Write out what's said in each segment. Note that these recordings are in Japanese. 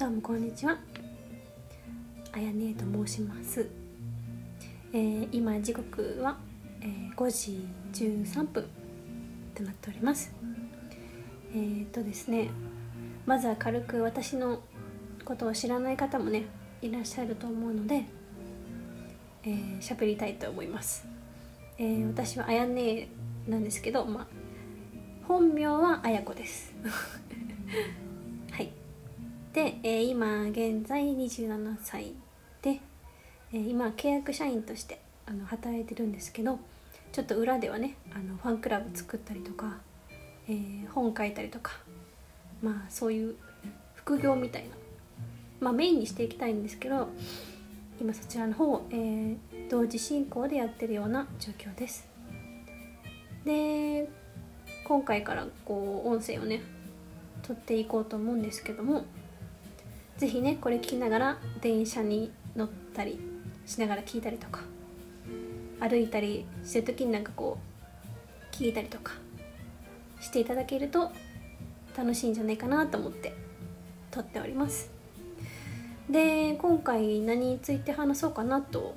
どうもこんにちは。あやねと申します、えー今時刻は、えー5時13分となっております。えー、っとですねまずは軽く私のことを知らない方もねいらっしゃると思うのでえー喋りたいと思います、えー私はあやねなんですけどまあ本名はあやこです。で、えー今現在27歳で、えー今契約社員としてあの働いてるんですけどちょっと裏ではねあのファンクラブ作ったりとか、えー本書いたりとかまあそういう副業みたいなまあメインにしていきたいんですけど今そちらの方を、えー同時進行でやってるような状況です。で今回からこう音声をね撮っていこうと思うんですけどもぜひねこれ聞きながら電車に乗ったりしながら聞いたりとか歩いたりしてる時になんかこう聞いたりとかしていただけると楽しいんじゃないかなと思って撮っております。で今回何について話そうかなと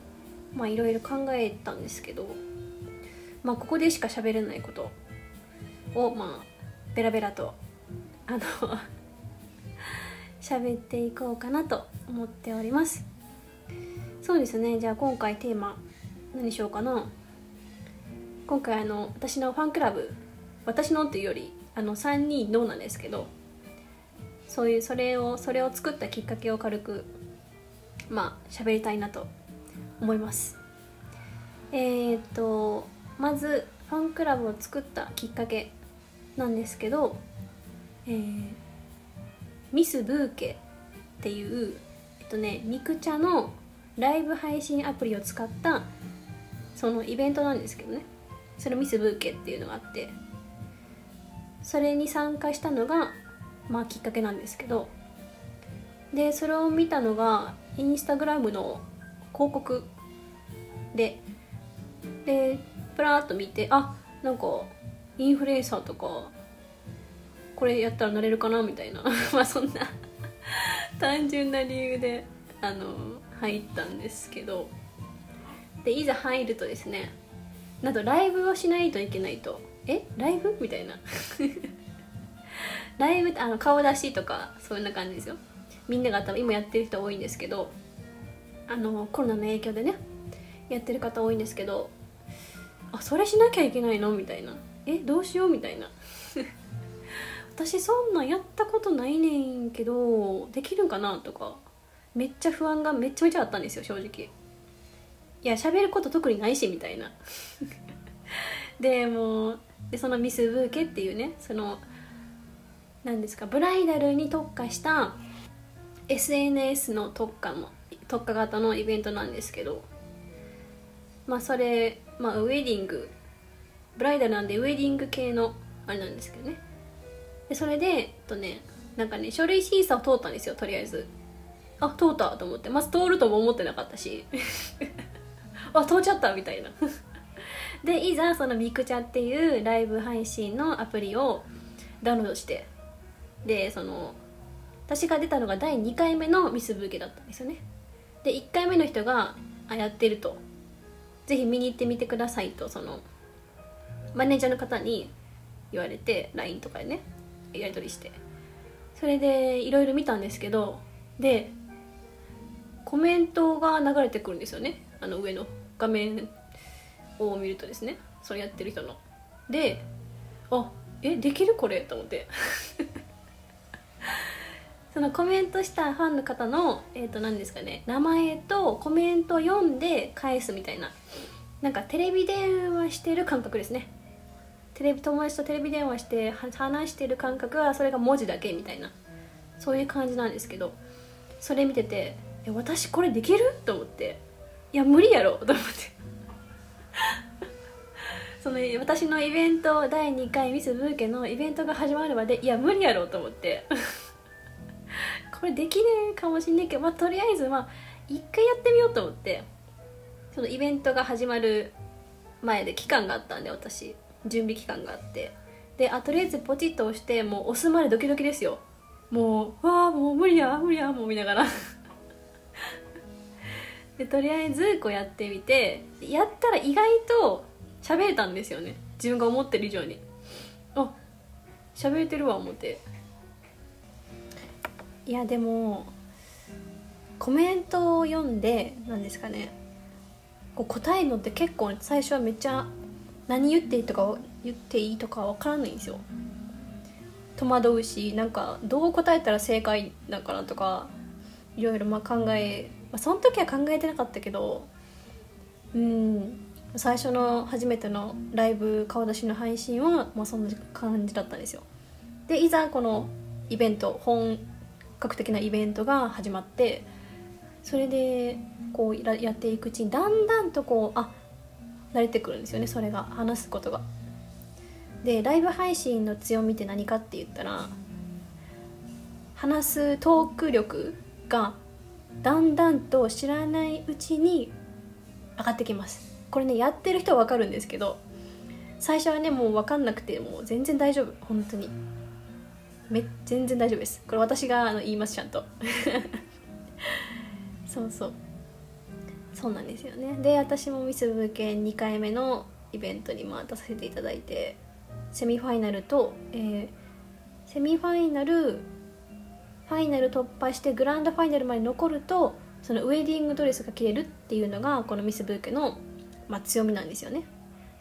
まあいろいろ考えたんですけどまあここでしか喋れないことをまあベラベラとあの喋っていこうかなと思っております。そうですね。じゃあ今回テーマ何しようかな。今回あの私のファンクラブ私のっていうよりあの3人のなんですけどそういうそれをそれを作ったきっかけを軽くまあ喋りたいなと思います。えー、っとまずファンクラブを作ったきっかけなんですけど、えーミスブーケっていうえっとねミクチャのライブ配信アプリを使ったそのイベントなんですけどね。それミスブーケっていうのがあってそれに参加したのがまあきっかけなんですけど。でそれを見たのがインスタグラムの広告で。でプラーっと見てあなんかインフルエンサーとかこれやったらなれるかなみたいな。まあそんな単純な理由であの入ったんですけど。でいざ入るとですねなんとライブをしないといけないと。え？ライブ？みたいな。ライブってあの顔出しとかそんな感じですよ。みんなが多分今やってる人多いんですけどあのコロナの影響でねやってる方多いんですけどあそれしなきゃいけないの？みたいな。え？どうしよう？みたいな。私そんなんやったことないねんけどできるんかな？とかめっちゃ不安がめちゃめちゃあったんですよ正直いや喋ること特にないしみたいな。でもうでそのミスブーケっていうねその何ですかブライダルに特化した SNS の特化の特化型のイベントなんですけどまあそれ、まあ、ウェディングブライダルなんでウェディング系のあれなんですけどね。でそれでえっとねなんかね書類審査を通ったんですよとりあえず。あ通ったと思って。まず通るとも思ってなかったし。あ通っちゃったみたいな。でいざそのミクチャっていうライブ配信のアプリをダウンロードして。でその私が出たのが第2回目のミスブーケだったんですよね。で1回目の人があやってると。ぜひ見に行ってみてくださいとそのマネージャーの方に言われて LINE とかでね。やり取りして。それでいろいろ見たんですけどでコメントが流れてくるんですよね。あの上の画面を見るとですね。それやってる人の。であえできるこれ？と思って。そのコメントしたファンの方のえっ、と何ですかね。名前とコメントを読んで返すみたいな。なんかテレビ電話してる感覚ですね。テレビ友達とテレビ電話して話してる感覚はそれが文字だけみたいな。そういう感じなんですけど。それ見てて私これできる？と思って。いや無理やろ。と思って。その私のイベント第2回ミスブーケのイベントが始まるまでいや無理やろ。と思って。これできねえかもしんないけど、まあ、とりあえずまあ一回やってみようと思って。そのイベントが始まる前で期間があったんで私。準備期間があって。であとりあえずポチッと押してもう押すまでドキドキですよ。もうわあもう無理や無理やもう見ながら。でとりあえずこうやってみてやったら意外と喋れたんですよね。自分が思ってる以上に。あ喋れてるわ思って。いやでもコメントを読んで何ですかね。こう答えるのって結構最初はめっちゃ何言っていいとか言っていいとかわからないんですよ。戸惑うしなんかどう答えたら正解なのかなとかいろいろまあ考え、まあ、その時は考えてなかったけどうん最初の初めてのライブ顔出しの配信は、まあ、そんな感じだったんですよ。でいざこのイベント本格的なイベントが始まってそれでこうやっていくうちにだんだんとこうあ慣れてくるんですよねそれが話すことが。でライブ配信の強みって何かって言ったら話すトーク力がだんだんと知らないうちに上がってきます。これねやってる人は分かるんですけど最初はねもう分かんなくてもう全然大丈夫本当に。め全然大丈夫です。これ私があの言いますちゃんと。そうそう。そうなんですよね。で私もミスブーケ2回目のイベントに回出させていただいてセミファイナルと、えー、セミファイナルファイナル突破してグランドファイナルまで残るとそのウェディングドレスが着れるっていうのがこのミスブーケの、まあ、強みなんですよね。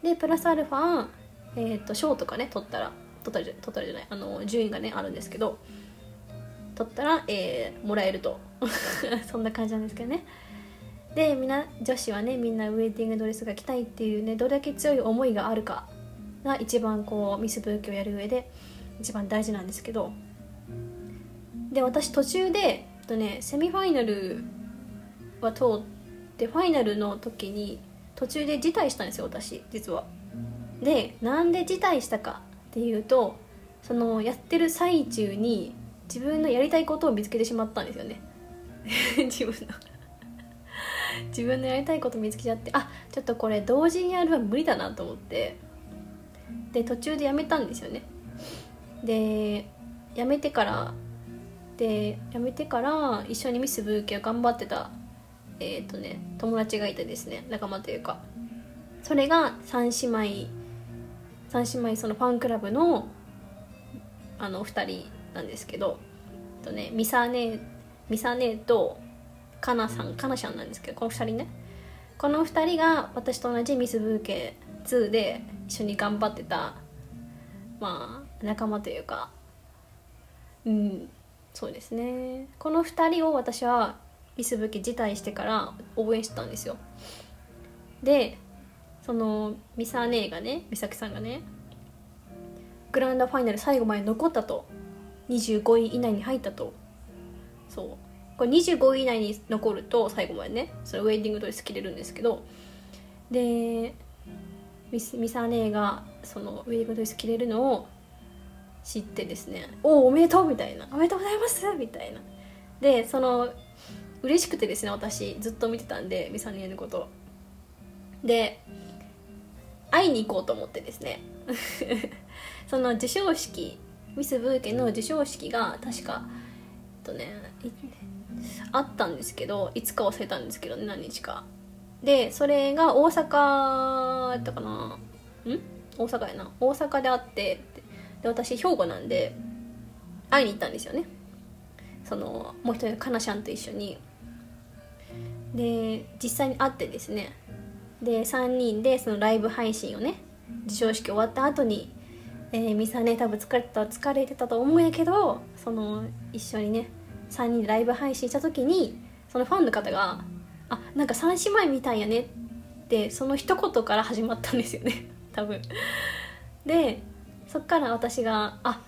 でプラスアルファ、えーと、賞とかね取ったら取ったら取ったらじゃないあの順位がねあるんですけど取ったら、えー、もらえると。そんな感じなんですけどね。でみ女子はねみんなウェディングドレスが着たいっていうねどれだけ強い思いがあるかが一番こうミスブーケをやる上で一番大事なんですけど。で私途中でとねセミファイナルは通ってファイナルの時に途中で辞退したんですよ私実は。でなんで辞退したかっていうとそのやってる最中に自分のやりたいことを見つけてしまったんですよね。自分の。自分のやりたいこと見つけちゃってあちょっとこれ同時にやるは無理だなと思ってで途中でやめたんですよね。でやめてからでやめてから一緒にミスブーケを頑張ってたえっ、ー、とね友達がいてですね仲間というか。それが3姉妹3姉妹そのファンクラブのあの2人なんですけどとねミサネミサネとカナさんカナちゃんなんですけどこの2人ね。この2人が私と同じミスブーケ2で一緒に頑張ってたまあ仲間というかうんそうですね。この2人を私はミスブーケ辞退してから応援してたんですよ。でそのミサ姉がね美咲さんがねグランドファイナル最後まで残ったと。25位以内に入ったと。そうこれ25位以内に残ると最後までねそのウェディングドレス着れるんですけどでミミサ姉がそのウェディングドレス着れるのを知ってですね「おおおめでとう!」みたいな「おめでとうございます!」みたいなでその嬉しくてですね私ずっと見てたんでミサ姉のことで会いに行こうと思ってですね その授賞式ミスブーケの授賞式が確かえっとねあったんですけどいつか忘れたんですけどね何日か。でそれが大阪やったかな。ん？大阪やな。大阪であってで私兵庫なんで会いに行ったんですよね。そのもう一人のかなしゃんと一緒に。で実際に会ってですね。で3人でそのライブ配信をね授賞式終わった後にえー、ミサね多分疲れてた疲れてたと思うんやけどその一緒にね3人でライブ配信した時にそのファンの方が「あなんか3姉妹みたいやね」ってその一言から始まったんですよね。多分。でそっから私が「あ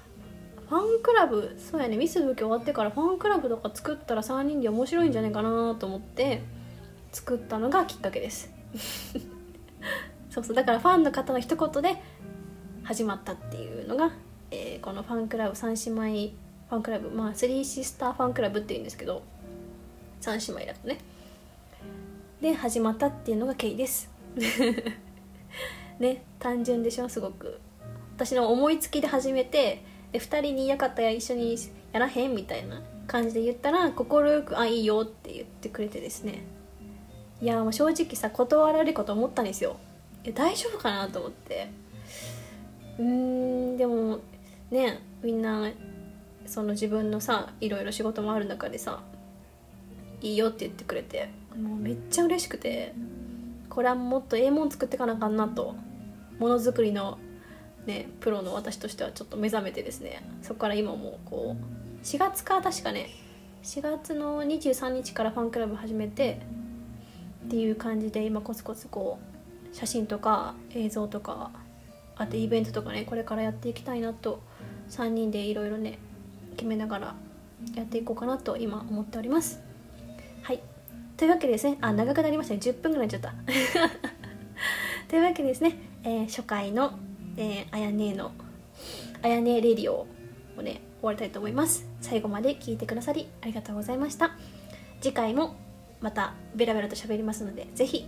ファンクラブそうやねミスブケ終わってからファンクラブとか作ったら3人で面白いんじゃないかなと思って作ったのがきっかけです。そうそうだからファンの方の一言で始まったっていうのが、えー、このファンクラブ3姉妹ファンクラブまあスリーシスターファンクラブっていうんですけど3姉妹だとね。で始まったっていうのが経緯です。ね単純でしょすごく。私の思いつきで始めてで2人に嫌かったら一緒にやらへんみたいな感じで言ったら快く「あいいよ」って言ってくれてですね。いやもう正直さ断られるかと思ったんですよ。いや大丈夫かなと思って。うーんでもねみんなその自分のさいろいろ仕事もある中でさいいよって言ってくれてもうめっちゃ嬉しくてこれはもっとええもん作ってかなあかんなとものづくりのねプロの私としてはちょっと目覚めてですねそこから今もこう4月か確かね4月の23日からファンクラブ始めてっていう感じで今コツコツこう写真とか映像とかあとイベントとかねこれからやっていきたいなと3人でいろいろね決めながらやっていこうかなと今思っております。はい。というわけでですねあ長くなりましたね。10分ぐらいになっちゃった。というわけでですね、えー初回の、えあやねのあやねレディオをね終わりたいと思います。最後まで聞いてくださりありがとうございました。次回もまたベラベラと喋りますのでぜひ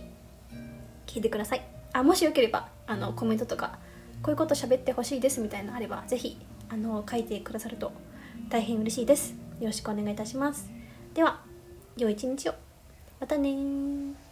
聞いてください。あもしよければあのコメントとかこういうこと喋ってほしいですみたいなのあればぜひあの書いてくださると大変嬉しいです。よろしくお願いいたします。では良い一日を。またねー。